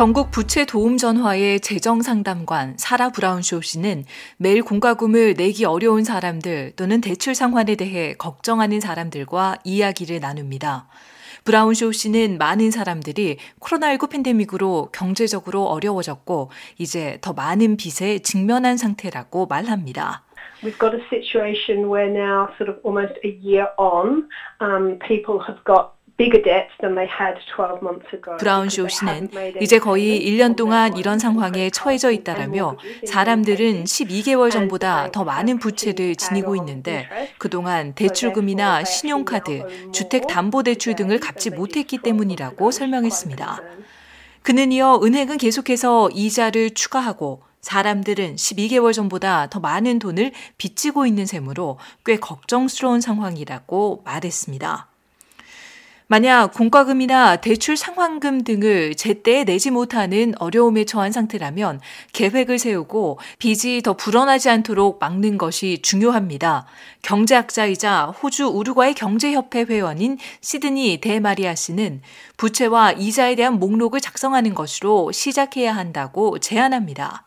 전국 부채 도움 전화의 재정 상담관 사라 브라운쇼 씨는 매일 공과금을 내기 어려운 사람들 또는 대출 상환에 대해 걱정하는 사람들과 이야기를 나눕니다. 브라운쇼 씨는 많은 사람들이 코로나19 팬데믹으로 경제적으로 어려워졌고 이제 더 많은 빚에 직면한 상태라고 말합니다. We've got a situation where now, sort of almost a year on, um, people have got 브라운쇼 씨는 이제 거의 1년 동안 이런 상황에 처해져 있다라며 사람들은 12개월 전보다 더 많은 부채를 지니고 있는데 그동안 대출금이나 신용카드, 주택담보대출 등을 갚지 못했기 때문이라고 설명했습니다. 그는 이어 은행은 계속해서 이자를 추가하고 사람들은 12개월 전보다 더 많은 돈을 빚지고 있는 셈으로 꽤 걱정스러운 상황이라고 말했습니다. 만약 공과금이나 대출 상환금 등을 제때 내지 못하는 어려움에 처한 상태라면 계획을 세우고 빚이 더 불어나지 않도록 막는 것이 중요합니다. 경제학자이자 호주 우루과이 경제협회 회원인 시드니 대마리아 씨는 부채와 이자에 대한 목록을 작성하는 것으로 시작해야 한다고 제안합니다.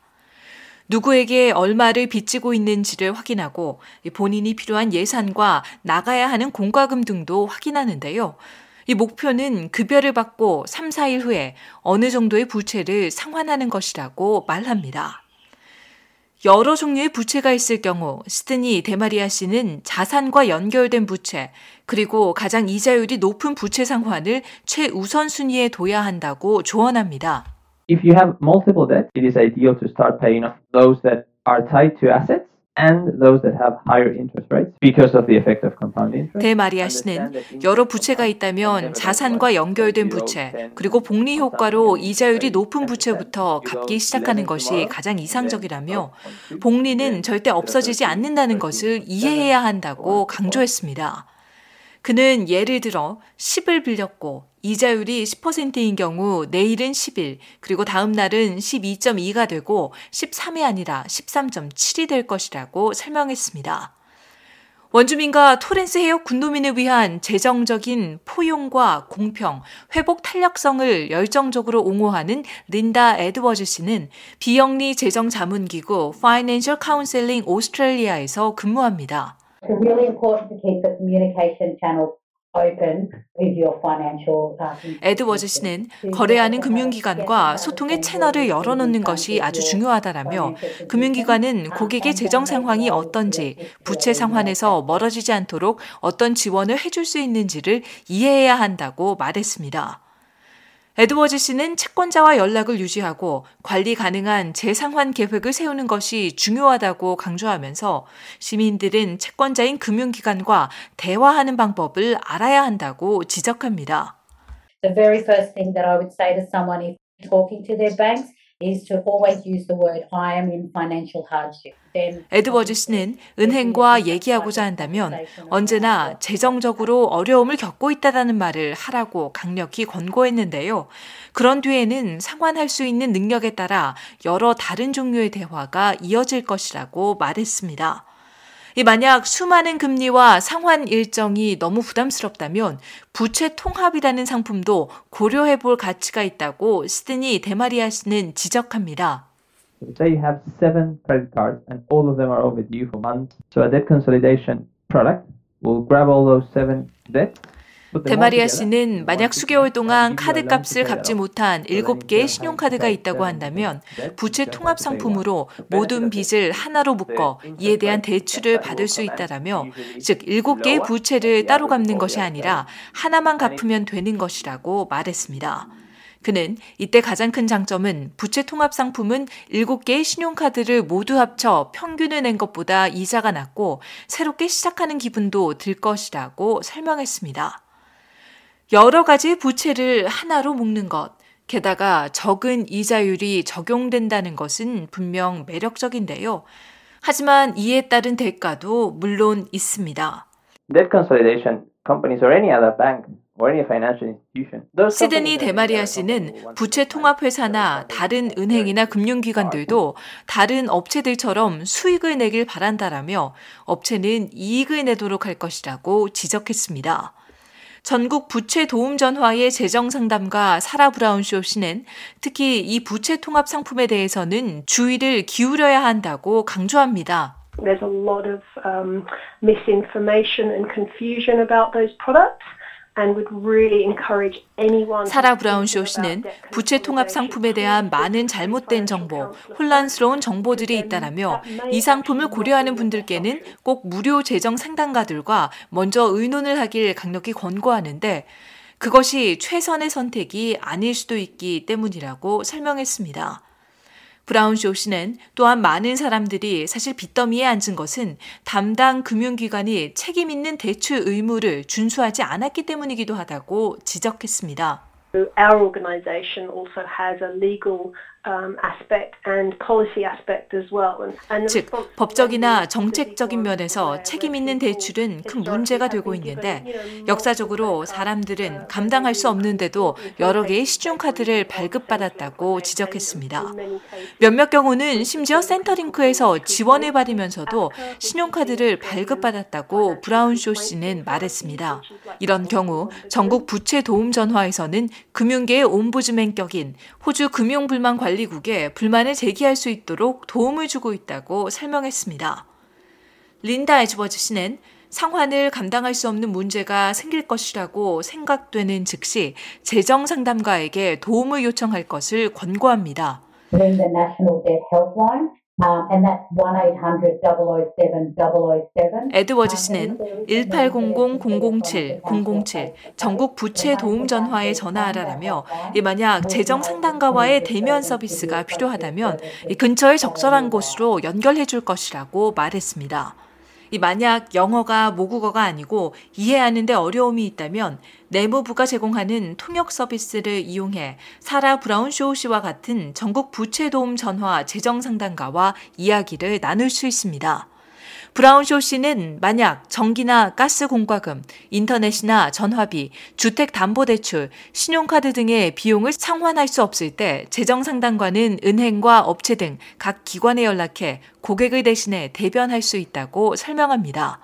누구에게 얼마를 빚지고 있는지를 확인하고 본인이 필요한 예산과 나가야 하는 공과금 등도 확인하는데요. 이 목표는 급여를 받고 3, 4일 후에 어느 정도의 부채를 상환하는 것이라고 말합니다. 여러 종류의 부채가 있을 경우 스드니 데마리아 씨는 자산과 연결된 부채, 그리고 가장 이자율이 높은 부채 상환을 최우선 순위에 둬야 한다고 조언합니다. If you have multiple debts, it is ideal to start paying off those that are tied to assets and those that have higher interest rates because of the effect of compound interest. 대마리아 씨는 여러 부채가 있다면 자산과 연결된 부채 그리고 복리 효과로 이자율이 높은 부채부터 갚기 시작하는 것이 가장 이상적이라며 복리는 절대 없어지지 않는다는 것을 이해해야 한다고 강조했습니다. 그는 예를 들어 10을 빌렸고 이자율이 10%인 경우 내일은 11, 그리고 다음 날은 12.2가 되고 13이 아니라 13.7이 될 것이라고 설명했습니다. 원주민과 토렌스 해역 군도민을 위한 재정적인 포용과 공평, 회복 탄력성을 열정적으로 옹호하는 린다 에드워즈 씨는 비영리 재정 자문 기구 Financial Counseling Australia에서 근무합니다. It's really important to keep the communication channels 에드워즈 씨는 거래하는 금융기관과 소통의 채널을 열어놓는 것이 아주 중요하다라며 금융기관은 고객의 재정 상황이 어떤지 부채 상환에서 멀어지지 않도록 어떤 지원을 해줄 수 있는지를 이해해야 한다고 말했습니다. 에드워즈 씨는 채권자와 연락을 유지하고 관리 가능한 재상환 계획을 세우는 것이 중요하다고 강조하면서 시민들은 채권자인 금융기관과 대화하는 방법을 알아야 한다고 지적합니다. The very first thing that I would say to someone if talking to their banks 에드워즈 씨는 은행과 얘기하고자 한다면 언제나 재정적으로 어려움을 겪고 있다라는 말을 하라고 강력히 권고했는데요. 그런 뒤에는 상환할 수 있는 능력에 따라 여러 다른 종류의 대화가 이어질 것이라고 말했습니다. 만약 수많은 금리와 상환 일정이 너무 부담스럽다면 부채 통합이라는 상품도 고려해 볼 가치가 있다고 시드니 데마리아 씨는 지적합니다. Say you have seven credit cards and all of them are overdue for months. So a debt consolidation product will grab all those seven debts 데마리아 씨는 만약 수개월 동안 카드 값을 갚지 못한 7개의 신용카드가 있다고 한다면 부채 통합 상품으로 모든 빚을 하나로 묶어 이에 대한 대출을 받을 수 있다라며 즉 7개의 부채를 따로 갚는 것이 아니라 하나만 갚으면 되는 것이라고 말했습니다. 그는 이때 가장 큰 장점은 부채 통합 상품은 7개의 신용카드를 모두 합쳐 평균을 낸 것보다 이자가 낮고 새롭게 시작하는 기분도 들 것이라고 설명했습니다. 여러 가지 부채를 하나로 묶는 것, 게다가 적은 이자율이 적용된다는 것은 분명 매력적인데요. 하지만 이에 따른 대가도 물론 있습니다. Debt consolidation companies or any other bank 시드니 데마리아 씨는 부채 통합 회사나 다른 은행이나 금융기관들도 다른 업체들처럼 수익을 내길 바란다라며 업체는 이익을 내도록 할 것이라고 지적했습니다. 전국 부채 도움 전화의 재정 상담가 사라 브라운쇼 씨는 특히 이 부채 통합 상품에 대해서는 주의를 기울여야 한다고 강조합니다. There's a lot of um, misinformation and confusion about those products. 사라 브라운 쇼 씨는 부채 통합 상품에 대한 많은 잘못된 정보, 혼란스러운 정보들이 있다라며 이 상품을 고려하는 분들께는 꼭 무료 재정 상담가들과 먼저 의논을 하길 강력히 권고하는데 그것이 최선의 선택이 아닐 수도 있기 때문이라고 설명했습니다. 브라운쇼 씨는 또한 많은 사람들이 사실 빚더미에 앉은 것은 담당 금융기관이 책임 있는 대출 의무를 준수하지 않았기 때문이기도 하다고 지적했습니다. Our organisation also has a legal um, aspect and policy aspect as well. And, and the 즉, 법적이나 정책적인 면에서 책임 있는 대출은 큰 문제가 되고 있는데 역사적으로 사람들은 감당할 수 없는데도 여러 개의 신용카드를 발급받았다고 지적했습니다. 몇몇 경우는 심지어 센터링크에서 지원을 받으면서도 신용카드를 발급받았다고 브라운쇼 씨는 말했습니다. 이런 경우 전국 부채 도움 전화에서는 금융계의 옴부즈맨격인 호주 금융불만 관 리국에 불만을 제기할 수 있도록 도움을 주고 있다고 설명했습니다. 린다 에즈버즈 씨는 상환을 감당할 수 없는 문제가 생길 것이라고 생각되는 즉시 재정 상담가에게 도움을 요청할 것을 권고합니다. Um, and that's 1 800 007 007. 에드워즈 씨는 1800-007-007 전국 부채 도움 전화에 전화하라라며 이 만약 재정 상담가와의 대면 서비스가 필요하다면 이 근처에 적절한 곳으로 연결해 줄 것이라고 말했습니다. 이 만약 영어가 모국어가 아니고 이해하는데 어려움이 있다면 내무부가 제공하는 통역 서비스를 이용해 사라 브라운쇼 씨와 같은 전국 부채 도움 전화 재정 상담가와 이야기를 나눌 수 있습니다. 브라운쇼 씨는 만약 전기나 가스 공과금, 인터넷이나 전화비, 주택담보대출, 신용카드 등의 비용을 상환할 수 없을 때 재정상담관은 은행과 업체 등 각 기관에 연락해 고객을 대신해 대변할 수 있다고 설명합니다.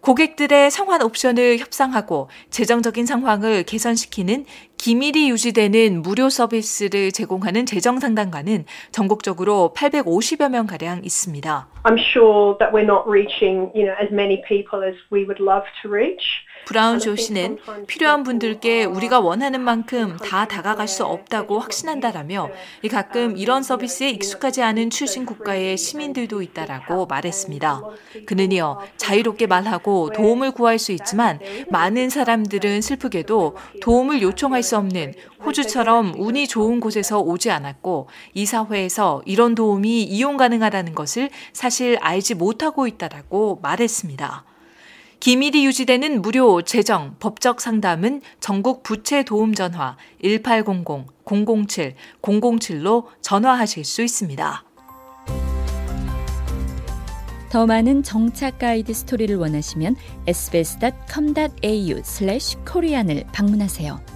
고객들의 상환 옵션을 협상하고 재정적인 상황을 개선시키는 기밀이 유지되는 무료 서비스를 제공하는 재정 상담가는 전국적으로 850여 명 가량 있습니다. I'm sure that we're not reaching, you know, as many people as we would love to reach. 브라운 쇼 씨는 필요한 분들께 우리가 원하는 만큼 다 다가갈 수 없다고 확신한다라며 가끔 이런 서비스에 익숙하지 않은 출신 국가의 시민들도 있다라고 말했습니다. 그는 이어 자유롭게 말하고 도움을 구할 수 있지만 많은 사람들은 슬프게도 도움을 요청할 수 없는 호주처럼 운이 좋은 곳에서 오지 않았고 이 사회에서 이런 도움이 이용 가능하다는 것을 사실 알지 못하고 있다라고 말했습니다. 기밀이 유지되는 무료 재정 법적 상담은 전국 부채 도움 전화 1800-007-007로 전화하실 수 있습니다. 더 많은 정착 가이드 스토리를 원하시면 sbs.com.au/korean을 방문하세요.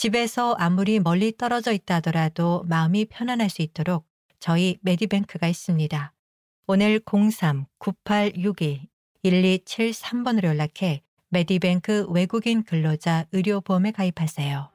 집에서 아무리 멀리 떨어져 있다 하더라도 마음이 편안할 수 있도록 저희 메디뱅크가 있습니다. 오늘 03-9862-1273번으로 연락해 메디뱅크 외국인 근로자 의료보험에 가입하세요.